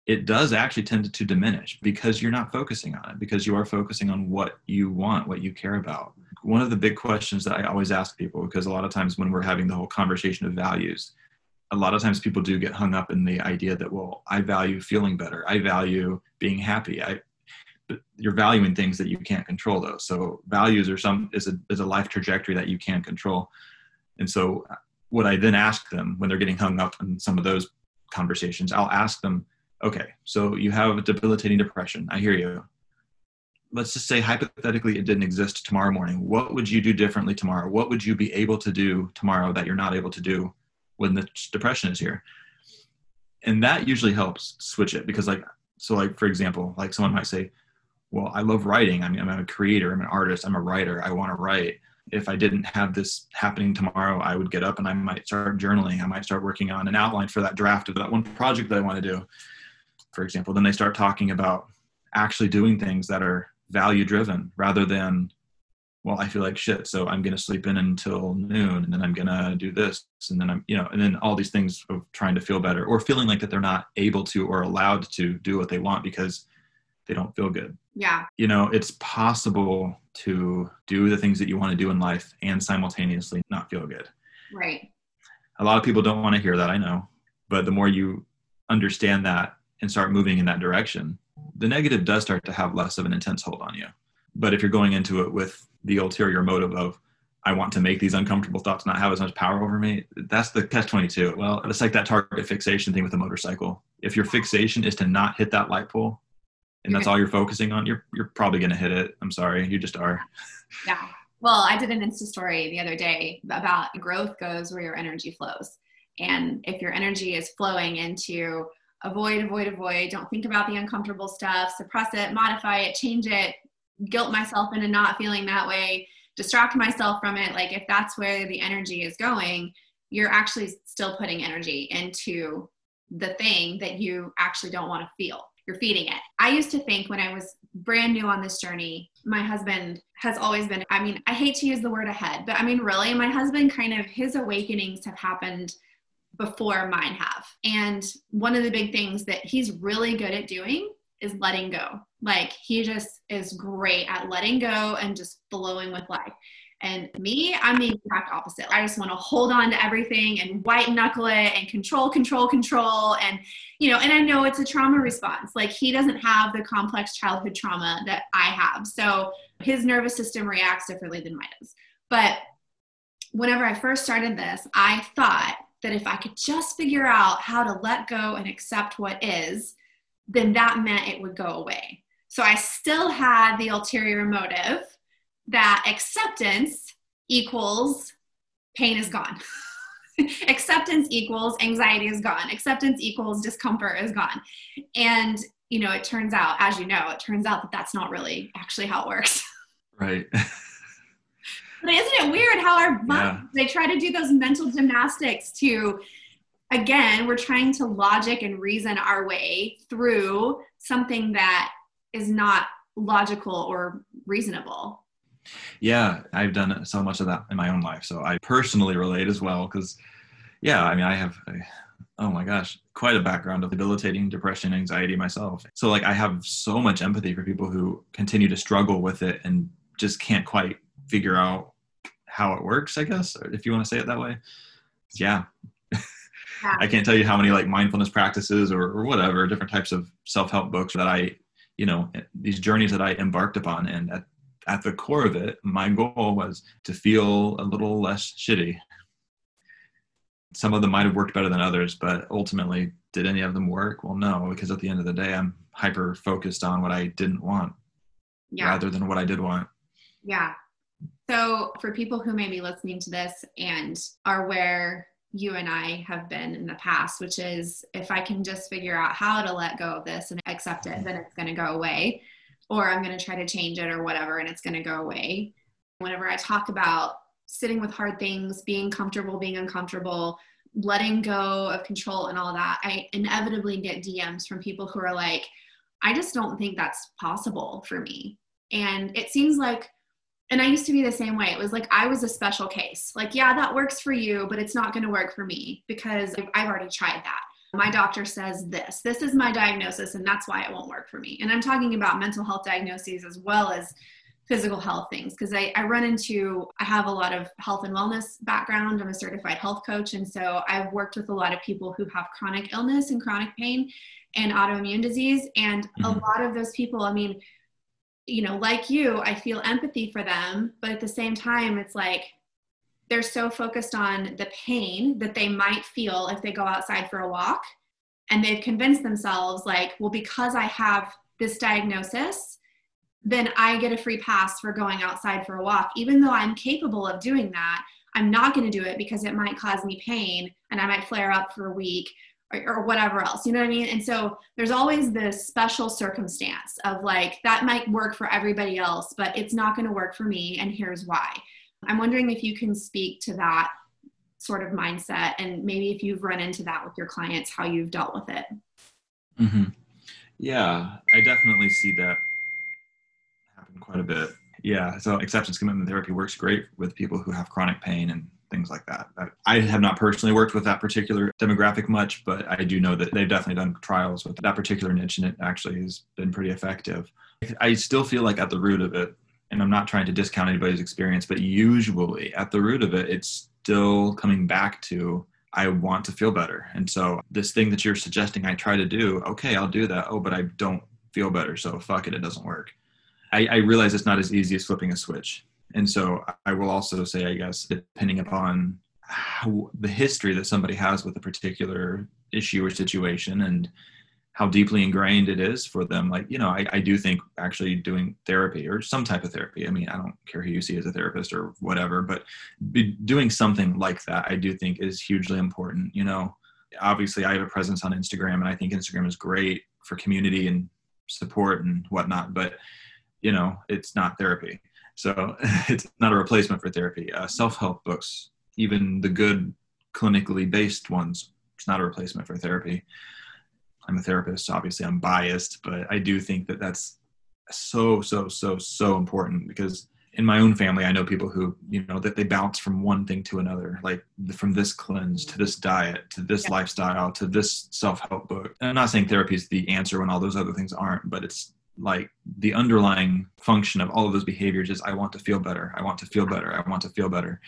it does actually tend to diminish because you're not focusing on it, because you are focusing on what you want, what you care about. One of the big questions that I always ask people, because a lot of times when we're having the whole conversation of values, a lot of times people do get hung up in the idea that, well, I value feeling better. I value being happy. I, you're valuing things that you can't control though so values are some is a, is a life trajectory that you can't control and so uh, what i then ask them when they're getting hung up in some of those conversations i'll ask them okay so you have a debilitating depression. I hear you. Let's just say hypothetically it didn't exist tomorrow morning. What would you do differently tomorrow? What would you be able to do tomorrow that you're not able to do when the depression is here? And that usually helps switch it because like so like for example like someone might say well, I love writing. I mean, I'm a creator, I'm an artist, I'm a writer, I want to write. If I didn't have this happening tomorrow, I would get up and I might start journaling. I might start working on an outline for that draft of that one project that I want to do, for example. Then they start talking about actually doing things that are value driven rather than, well, I feel like shit, so I'm going to sleep in until noon and then I'm going to do this. And then I'm, you know, and then all these things of trying to feel better or feeling like that they're not able to or allowed to do what they want because they don't feel good. Yeah. You know, it's possible to do the things that you want to do in life and simultaneously not feel good. Right. A lot of people don't want to hear that, I know. But the more you understand that and start moving in that direction, the negative does start to have less of an intense hold on you. But if you're going into it with the ulterior motive of, I want to make these uncomfortable thoughts not have as much power over me, that's the catch 22. Well, it's like that target fixation thing with a motorcycle. If your fixation is to not hit that light pole, and that's all you're focusing on, you're you're probably gonna hit it. I'm sorry, you just are. Yeah. Well, I did an Insta story the other day about growth goes where your energy flows. And if your energy is flowing into avoid, avoid, avoid, don't think about the uncomfortable stuff, suppress it, modify it, change it, guilt myself into not feeling that way, distract myself from it. Like if that's where the energy is going, you're actually still putting energy into the thing that you actually don't want to feel. You're feeding it. I used to think when I was brand new on this journey, my husband has always been, I mean, I hate to use the word ahead, but I mean, really, my husband kind of, his awakenings have happened before mine have. And one of the big things that he's really good at doing is letting go. Like he just is great at letting go and just flowing with life. And me, I'm the exact opposite. I just want to hold on to everything and white knuckle it and control, control, control. And, you know, and I know it's a trauma response. Like he doesn't have the complex childhood trauma that I have. So his nervous system reacts differently than mine does. But whenever I first started this, I thought that if I could just figure out how to let go and accept what is, then that meant it would go away. So I still had the ulterior motive that acceptance equals pain is gone. acceptance equals anxiety is gone. Acceptance equals discomfort is gone. And, you know, it turns out, as you know, it turns out that that's not really actually how it works. Right. but isn't it weird how our minds, yeah. they try to do those mental gymnastics to, again, we're trying to logic and reason our way through something that is not logical or reasonable. Yeah, I've done so much of that in my own life. So I personally relate as well because, yeah, I mean, I have, oh my gosh, quite a background of debilitating depression, anxiety myself. So, like, I have so much empathy for people who continue to struggle with it and just can't quite figure out how it works, I guess, if you want to say it that way. Yeah. yeah. I can't tell you how many like mindfulness practices or, or whatever different types of self-help books that I, you know, eh, these journeys that I embarked upon. And at at the core of it, my goal was to feel a little less shitty. Some of them might have worked better than others, but ultimately, did any of them work? Well, no, because at the end of the day, I'm hyper focused on what I didn't want yeah. rather than what I did want. Yeah. So, for people who may be listening to this and are where you and I have been in the past, which is if I can just figure out how to let go of this and accept it, then it's going to go away or I'm going to try to change it or whatever, and it's going to go away. Whenever I talk about sitting with hard things, being comfortable, being uncomfortable, letting go of control and all that, I inevitably get DMs from people who are like, I just don't think that's possible for me. And it seems like, and I used to be the same way. It was like I was a special case. Like, yeah, that works for you, but it's not going to work for me because I've already tried that my doctor says this. This is my diagnosis, and that's why it won't work for me. And I'm talking about mental health diagnoses as well as physical health things because I, I run into i have a lot of health and wellness background i'm a certified health coach and so i've worked with a lot of people who have chronic illness and chronic pain and autoimmune disease and mm-hmm. a lot of those people i mean you know like you i feel empathy for them but at the same time it's like they're so focused on the pain that they might feel if they go outside for a walk. And they've convinced themselves like well because i have this diagnosis then i get a free pass for going outside for a walk. Even though i'm capable of doing that i'm not going to do it because it might cause me pain and i might flare up for a week or, whatever else you know what i mean? And so there's always this special circumstance of like that might work for everybody else but it's not going to work for me and here's why I'm wondering if you can speak to that sort of mindset and maybe if you've run into that with your clients, how you've dealt with it. Mm-hmm. Yeah, I definitely see that happen quite a bit. Yeah, so acceptance commitment therapy works great with people who have chronic pain and things like that. I have not personally worked with that particular demographic much, but I do know that they've definitely done trials with that particular niche and it actually has been pretty effective. I still feel like at the root of it, and I'm not trying to discount anybody's experience, but usually at the root of it, it's still coming back to I want to feel better. And so this thing that you're suggesting I try to do, okay, I'll do that. Oh, but I don't feel better. So fuck it, it doesn't work. I, I realize it's not as easy as flipping a switch. And so I will also say, I guess, depending upon how, the history that somebody has with a particular issue or situation and how deeply ingrained it is for them. Like, you know, I, I do think actually doing therapy or some type of therapy, I mean, I don't care who you see as a therapist or whatever, but doing something like that, I do think is hugely important. You know, obviously I have a presence on Instagram and I think Instagram is great for community and support and whatnot, but you know, it's not therapy. So it's not a replacement for therapy. Uh, self-help books, even the good clinically based ones it's not a replacement for therapy. I'm a therapist, obviously I'm biased, but I do think that that's so so so so important because in my own family, I know people who, you know, that they bounce from one thing to another, like from this cleanse to this diet to this yeah. lifestyle to this self help book. And I'm not saying therapy is the answer when all those other things aren't, but it's like the underlying function of all of those behaviors is I want to feel better. I want to feel better. I want to feel better.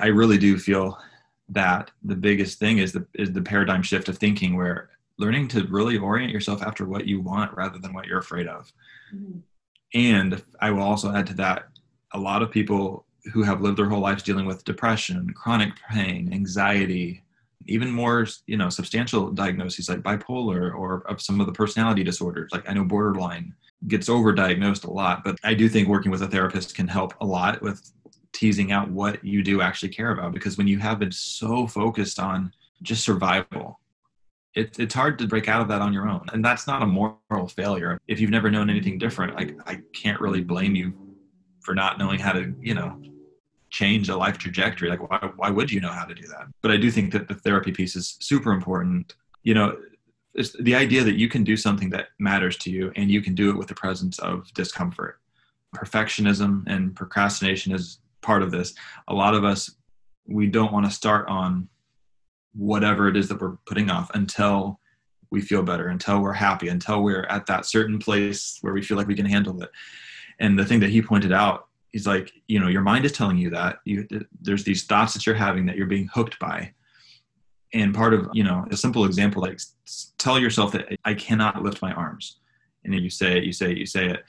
I really do feel that the biggest thing is the is the paradigm shift of thinking where learning to really orient yourself after what you want rather than what you're afraid of. Mm-hmm. And I will also add to that a lot of people who have lived their whole lives dealing with depression, chronic pain, anxiety, even more, you know, substantial diagnoses like bipolar or of some of the personality disorders. Like I know borderline gets overdiagnosed a lot, but I do think working with a therapist can help a lot with teasing out what you do actually care about because when you have been so focused on just survival it, it's hard to break out of that on your own. And that's not a moral failure. If you've never known anything different, I, I can't really blame you for not knowing how to, you know, change a life trajectory. Like, why, why would you know how to do that? But I do think that the therapy piece is super important. You know, it's the idea that you can do something that matters to you and you can do it with the presence of discomfort. Perfectionism and procrastination is part of this. A lot of us, we don't want to start on whatever it is that we're putting off until we feel better, until we're happy, until we're at that certain place where we feel like we can handle it. And the thing that he pointed out, he's like, you know, your mind is telling you that you, there's these thoughts that you're having that you're being hooked by. And part of, you know, a simple example, like tell yourself that I cannot lift my arms. And you say it, you say it, you say it.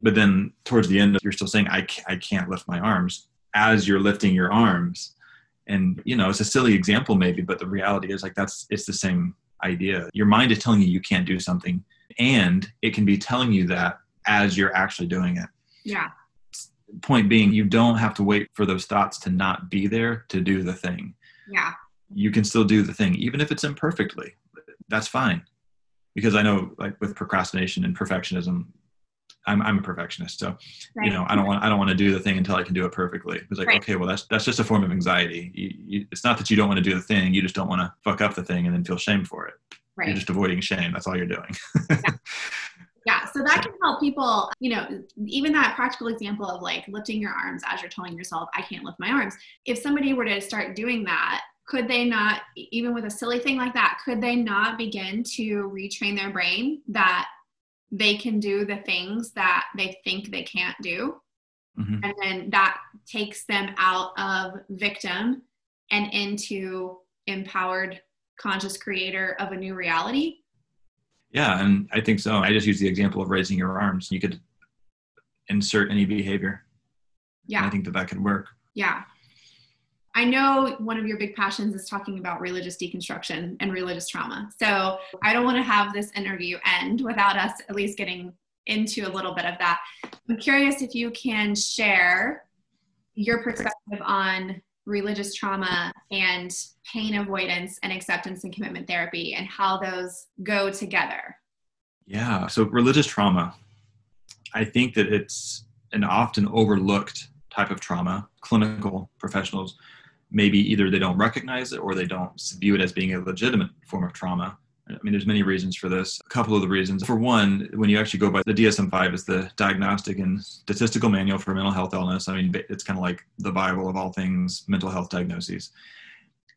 But then towards the end, you're still saying, I, I can't lift my arms as you're lifting your arms and you know it's a silly example maybe but the reality is like that's it's the same idea. Your mind is telling you you can't do something and it can be telling you that as you're actually doing it. Yeah. Point being you don't have to wait for those thoughts to not be there to do the thing. Yeah. You can still do the thing even if it's imperfectly. That's fine. Because i know like with procrastination and perfectionism I'm, I'm a perfectionist, so right. you know I don't want I don't want to do the thing until I can do it perfectly. It's like right. okay, well that's that's just a form of anxiety. You, you, it's not that you don't want to do the thing, you just don't want to fuck up the thing and then feel shame for it. Right. You're just avoiding shame. That's all you're doing. yeah. yeah, so that can help people. You know, even that practical example of like lifting your arms as you're telling yourself, "I can't lift my arms." If somebody were to start doing that, could they not, even with a silly thing like that, could they not begin to retrain their brain that they can do the things that they think they can't do. Mm-hmm. And then that takes them out of victim and into empowered conscious creator of a new reality. Yeah, and I think so. I just use the example of raising your arms. You could insert any behavior. Yeah. I think that that could work. Yeah. I know one of your big passions is talking about religious deconstruction and religious trauma. So I don't want to have this interview end without us at least getting into a little bit of that. I'm curious if you can share your perspective on religious trauma and pain avoidance and acceptance and commitment therapy and how those go together. Yeah, so religious trauma, I think that it's an often overlooked type of trauma. Clinical professionals maybe either they don't recognize it or they don't view it as being a legitimate form of trauma. I mean, there's many reasons for this. A couple of the reasons. For one, when you actually go by the DSM-5 is the Diagnostic and Statistical Manual for Mental Health Illness. I mean, it's kind of like the Bible of all things mental health diagnoses,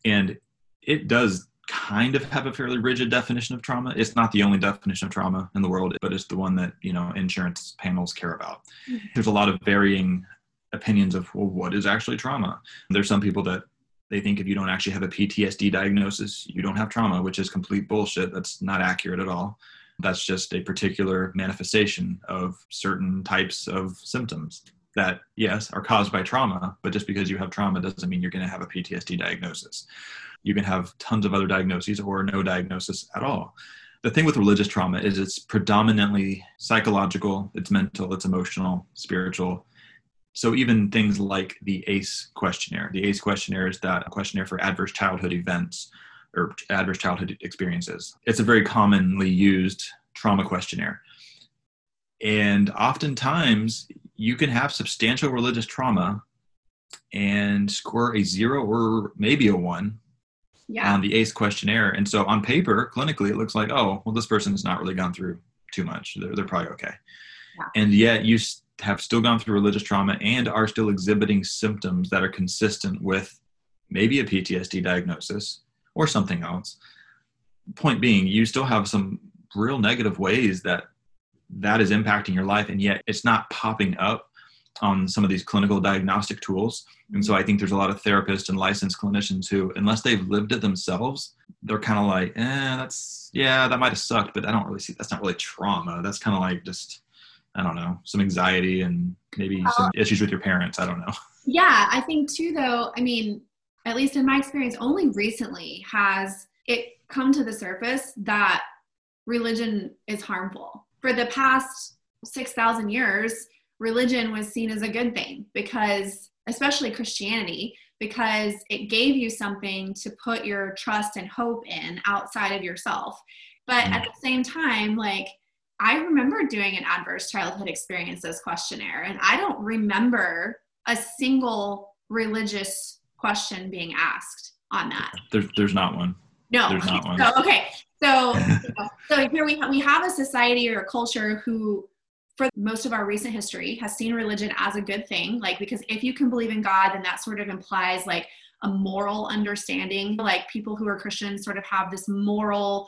and it does kind of have a fairly rigid definition of trauma. It's not the only definition of trauma in the world, but it's the one that you know insurance panels care about. Mm-hmm. There's a lot of varying opinions of well, what is actually trauma. There's some people that they think if you don't actually have a PTSD diagnosis, you don't have trauma, which is complete bullshit. That's not accurate at all. That's just a particular manifestation of certain types of symptoms that, yes, are caused by trauma, but just because you have trauma doesn't mean you're going to have a PTSD diagnosis. You can have tons of other diagnoses or no diagnosis at all. The thing with religious trauma is it's predominantly psychological, it's mental, it's emotional, spiritual, so even things like the ACE questionnaire, the ACE questionnaire is that questionnaire for adverse childhood events or adverse childhood experiences. It's a very commonly used trauma questionnaire. And oftentimes you can have substantial religious trauma and score a zero or maybe a one yeah. on the ACE questionnaire. And so on paper, clinically, it looks like, oh, well, this person's not really gone through too much. They're, they're probably okay. Yeah. And yet you have still gone through religious trauma and are still exhibiting symptoms that are consistent with maybe a PTSD diagnosis or something else. Point being, you still have some real negative ways that that is impacting your life, and yet it's not popping up on some of these clinical diagnostic tools. And so I think there's a lot of therapists and licensed clinicians who, unless they've lived it themselves, they're kind of like, eh, that's, yeah, that might have sucked, but I don't really see, that's not really trauma. That's kind of like just, I don't know, some anxiety and maybe uh, some issues with your parents. I don't know. Yeah. I think too, though, I mean, at least in my experience, only recently has it come to the surface that religion is harmful. For the past 6,000 years, religion was seen as a good thing because, especially Christianity, because it gave you something to put your trust and hope in outside of yourself. But at the same time, like, I remember doing an adverse childhood experiences questionnaire, and I don't remember a single religious question being asked on that. There's, there's not one. No. There's not one. So, okay. So, so here we, ha- we have a society or a culture who for most of our recent history has seen religion as a good thing like because if you can believe in god then that sort of implies like a moral understanding like people who are christians sort of have this moral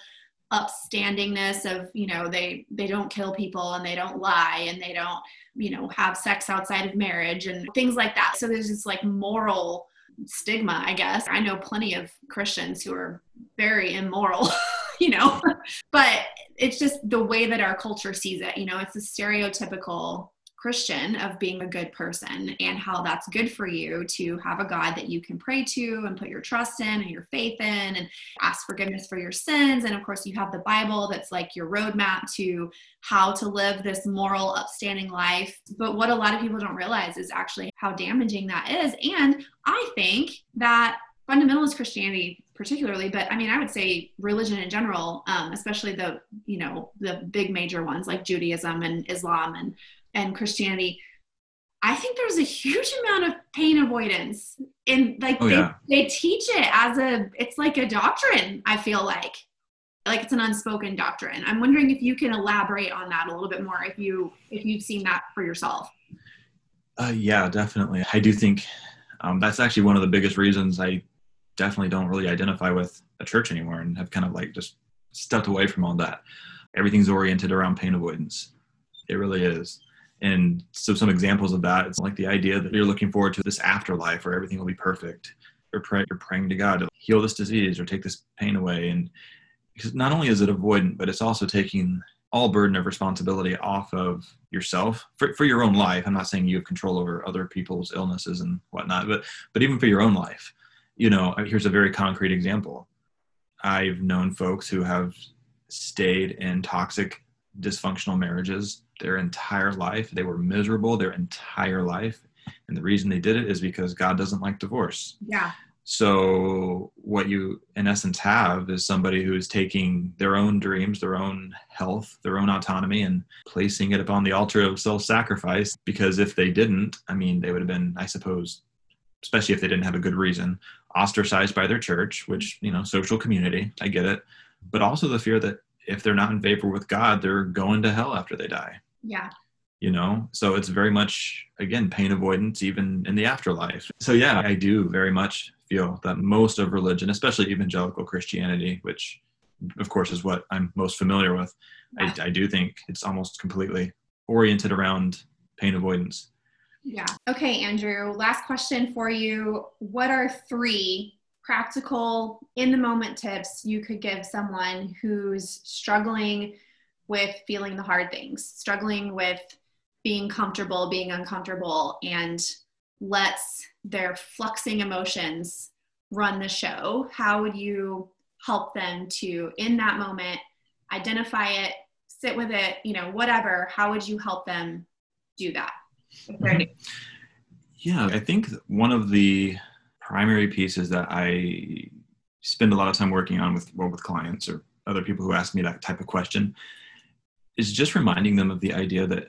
upstandingness of you know they they don't kill people and they don't lie and they don't you know have sex outside of marriage and things like that. So there's this like moral stigma i guess. I know plenty of christians who are very immoral you know but it's just the way that our culture sees it you know it's a stereotypical Christian of being a good person and how that's good for you to have a God that you can pray to and put your trust in and your faith in and ask forgiveness for your sins. And of course, you have the Bible that's like your roadmap to how to live this moral, upstanding life. But what a lot of people don't realize is actually how damaging that is. And I think that fundamentalist Christianity particularly, but I mean, I would say religion in general, um, especially the, you know, the big major ones like Judaism and Islam and, and Christianity, I think there's a huge amount of pain avoidance in like oh, they, yeah. they teach it as a, it's like a doctrine, I feel like, like it's an unspoken doctrine. I'm wondering if you can elaborate on that a little bit more, if you, if you've seen that for yourself. Uh, yeah, definitely. I do think um, that's actually one of the biggest reasons I definitely don't really identify with a church anymore and have kind of like just stepped away from all that. Everything's oriented around pain avoidance. It really is. And so some examples of that, it's like the idea that you're looking forward to this afterlife where everything will be perfect. You're, pray, you're praying to God to heal this disease or take this pain away. And because not only is it avoidant, but it's also taking all burden of responsibility off of yourself for, for your own life. I'm not saying you have control over other people's illnesses and whatnot, but but even for your own life you know, here's a very concrete example. I've known folks who have stayed in toxic, dysfunctional marriages their entire life. They were miserable their entire life. And the reason they did it is because God doesn't like divorce. Yeah. So, what you in essence have is somebody who is taking their own dreams, their own health, their own autonomy, and placing it upon the altar of self sacrifice. Because if they didn't, I mean, they would have been, I suppose, especially if they didn't have a good reason, ostracized by their church, which, you know, social community, I get it. But also the fear that if they're not in favor with God, they're going to hell after they die. Yeah. You know, so it's very much, again, pain avoidance, even in the afterlife. So, yeah, I do very much feel that most of religion, especially evangelical Christianity, which of course is what I'm most familiar with, yeah. I, I do think it's almost completely oriented around pain avoidance. Yeah. Okay, Andrew, last question for you. What are three practical, in the moment tips you could give someone who's struggling with feeling the hard things, struggling with being comfortable, being uncomfortable, and lets their fluxing emotions run the show? How would you help them to, in that moment, identify it, sit with it, you know, whatever? How would you help them do that? Yeah, I think one of the primary pieces that I spend a lot of time working on with with clients or other people who ask me that type of question is just reminding them of the idea that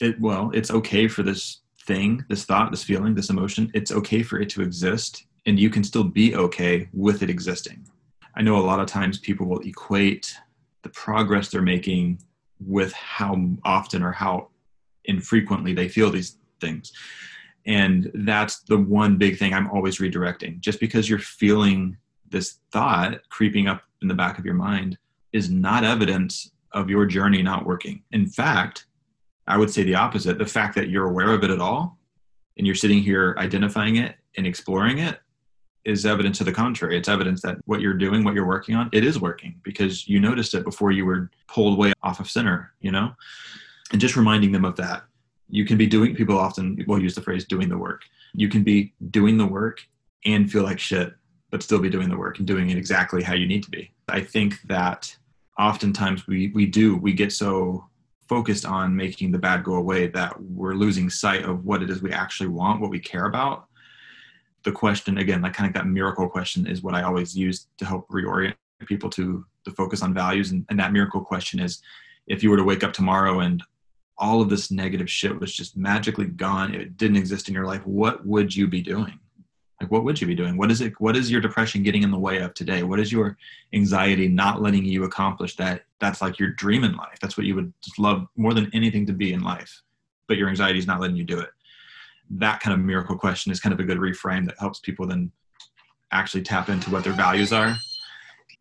it well, it's okay for this thing, this thought, this feeling, this emotion, it's okay for it to exist and you can still be okay with it existing. I know a lot of times people will equate the progress they're making with how often or how infrequently they feel these things. And that's the one big thing I'm always redirecting. Just because you're feeling this thought creeping up in the back of your mind is not evidence of your journey not working. In fact, I would say the opposite. The fact that you're aware of it at all and you're sitting here identifying it and exploring it is evidence to the contrary. It's evidence that what you're doing, what you're working on, it is working because you noticed it before you were pulled way off of center, you know? And just reminding them of that. You can be doing, people often will use the phrase doing the work. You can be doing the work and feel like shit, but still be doing the work and doing it exactly how you need to be. I think that oftentimes we, we do, we get so focused on making the bad go away that we're losing sight of what it is we actually want, what we care about. The question, again, like kind of that miracle question, is what I always use to help reorient people to the focus on values. And, and that miracle question is if you were to wake up tomorrow and all of this negative shit was just magically gone, it didn't exist in your life, what would you be doing? like what would you be doing? What is it what is your depression getting in the way of today? What is your anxiety not letting you accomplish that? That's like your dream in life. That's what you would love more than anything to be in life but your anxiety is not letting you do it. That kind of miracle question is kind of a good reframe that helps people then actually tap into what their values are.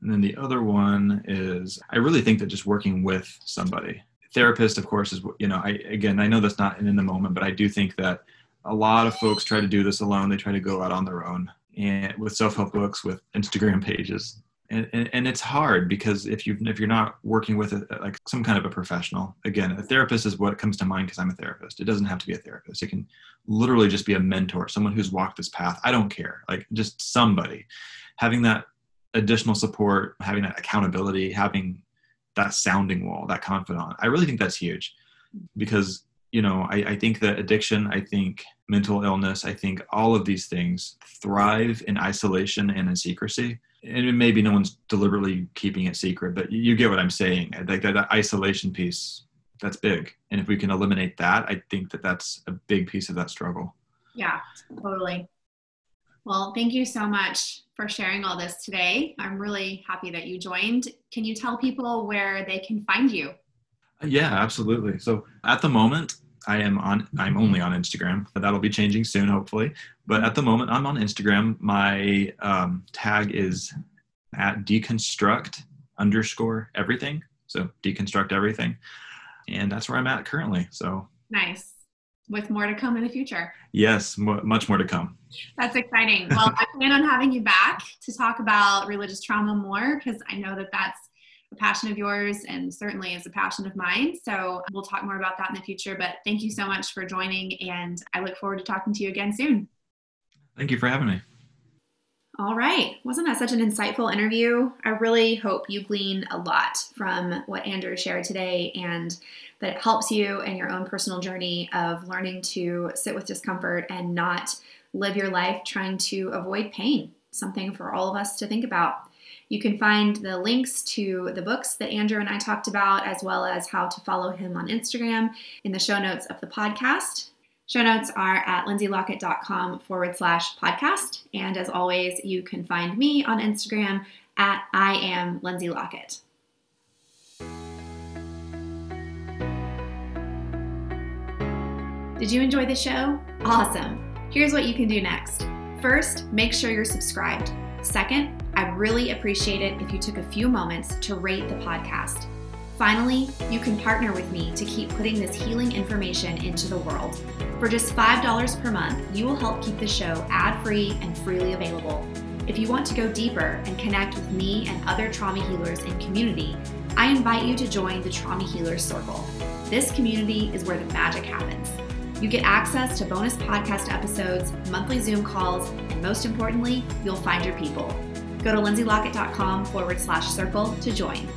And then the other one is i really think that just working with somebody therapist of course is you know i again i know that's not in the moment but i do think that a lot of folks try to do this alone. They try to go out on their own and with self-help books, with Instagram pages. And, and, and, it's hard because if you if you're not working with a, like some kind of a professional again a therapist is what comes to mind because i'm a therapist. It doesn't have to be a therapist. It can literally just be a mentor someone who's walked this path. I don't care. Like just somebody. Having that additional support having that accountability having that sounding wall that confidant. I really think that's huge because you know I, I think that addiction i think mental illness i think all of these things thrive in isolation and in secrecy. And maybe no one's deliberately keeping it secret but you get what i'm saying. Like that, that isolation piece that's big. And if we can eliminate that i think that that's a big piece of that struggle. Yeah totally well thank you so much for sharing all this today i'm really happy that you joined can you tell people where they can find you yeah, absolutely. So at the moment, I am on. I'm only on Instagram. That'll be changing soon, hopefully. But at the moment, I'm on Instagram. My um, tag is at deconstruct underscore everything. So deconstruct everything, and that's where I'm at currently. So nice. With more to come in the future. Yes, much more to come. That's exciting. Well, I plan on having you back to talk about religious trauma more because I know that that's a passion of yours and certainly is a passion of mine. So we'll talk more about that in the future. But thank you so much for joining, and I look forward to talking to you again soon. Thank you for having me. All right. Wasn't that such an insightful interview? I really hope you glean a lot from what Andrew shared today and that it helps you in your own personal journey of learning to sit with discomfort and not live your life trying to avoid pain. Something for all of us to think about. You can find the links to the books that Andrew and I talked about, as well as how to follow him on Instagram in the show notes of the podcast. Show notes are at lindsaylockett.com forward slash podcast. And as always, you can find me on Instagram at I am Lindsay Lockett. Did you enjoy the show? Awesome. Here's what you can do next. First, make sure you're subscribed. Second, I'd really appreciate it if you took a few moments to rate the podcast. Finally, you can partner with me to keep putting this healing information into the world. For just $5 per month, you will help keep the show ad free and freely available. If you want to go deeper and connect with me and other trauma healers in community, I invite you to join the Trauma Healers Circle. This community is where the magic happens. You get access to bonus podcast episodes, monthly Zoom calls, and most importantly, you'll find your people. Go to lindsaylockett.com forward slash circle to join.